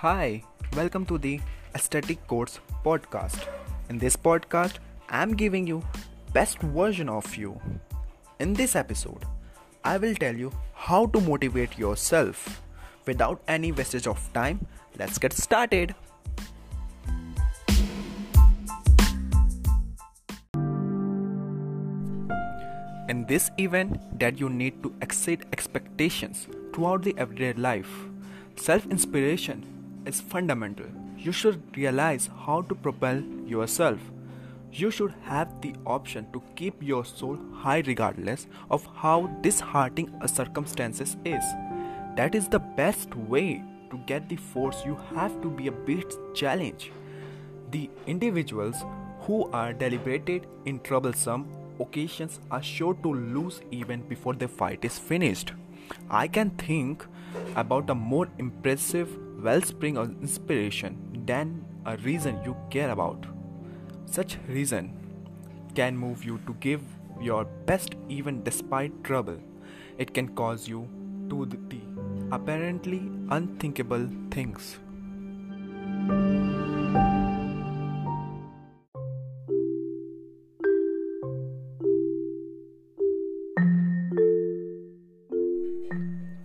Hi, welcome to the Aesthetic Course podcast. In this podcast, I'm giving you best version of you. In this episode, I will tell you how to motivate yourself. Without any wastage of time, let's get started. In this event that you need to exceed expectations throughout the everyday life, self-inspiration is fundamental. You should realize how to propel yourself. You should have the option to keep your soul high regardless of how disheartening a circumstances is. That is the best way to get the force you have to be a bit challenge. The individuals who are deliberated in troublesome occasions are sure to lose even before the fight is finished. I can think about a more impressive wellspring of inspiration than a reason you care about. Such reason can move you to give your best even despite trouble. It can cause you to the apparently unthinkable things.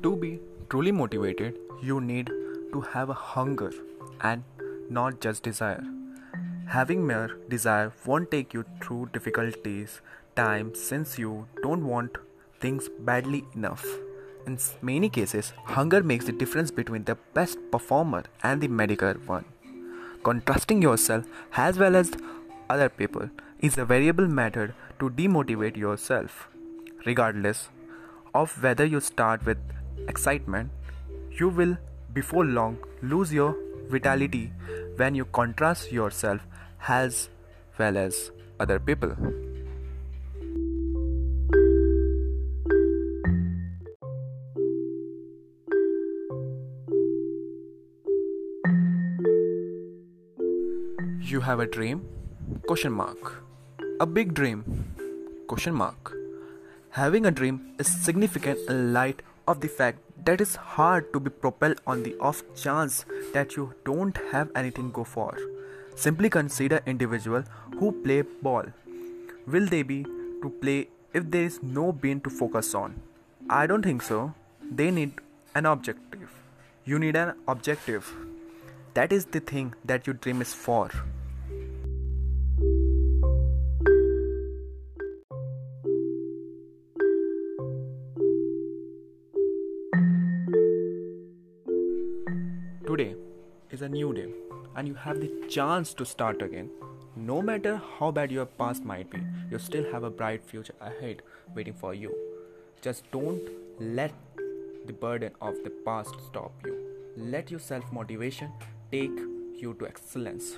To be truly motivated, you need to have a hunger and not just desire. Having mere desire won't take you through difficulties times since you don't want things badly enough. In many cases, hunger makes the difference between the best performer and the mediocre one. Contrasting yourself as well as other people is a variable method to demotivate yourself. Regardless of whether you start with excitement, you will before long lose your vitality when you contrast yourself as well as other people. You have a dream? Question mark. A big dream? Question mark. Having a dream is significant in light of the fact that it's hard to be propelled on the off chance that you don't have anything go for. Simply consider individual who play ball. Will they be to play if there is no bean to focus on? I don't think so. They need an objective. You need an objective. That is the thing that your dream is for. Today is a new day, and you have the chance to start again. No matter how bad your past might be, you still have a bright future ahead waiting for you. Just don't let the burden of the past stop you. Let your self motivation take you to excellence.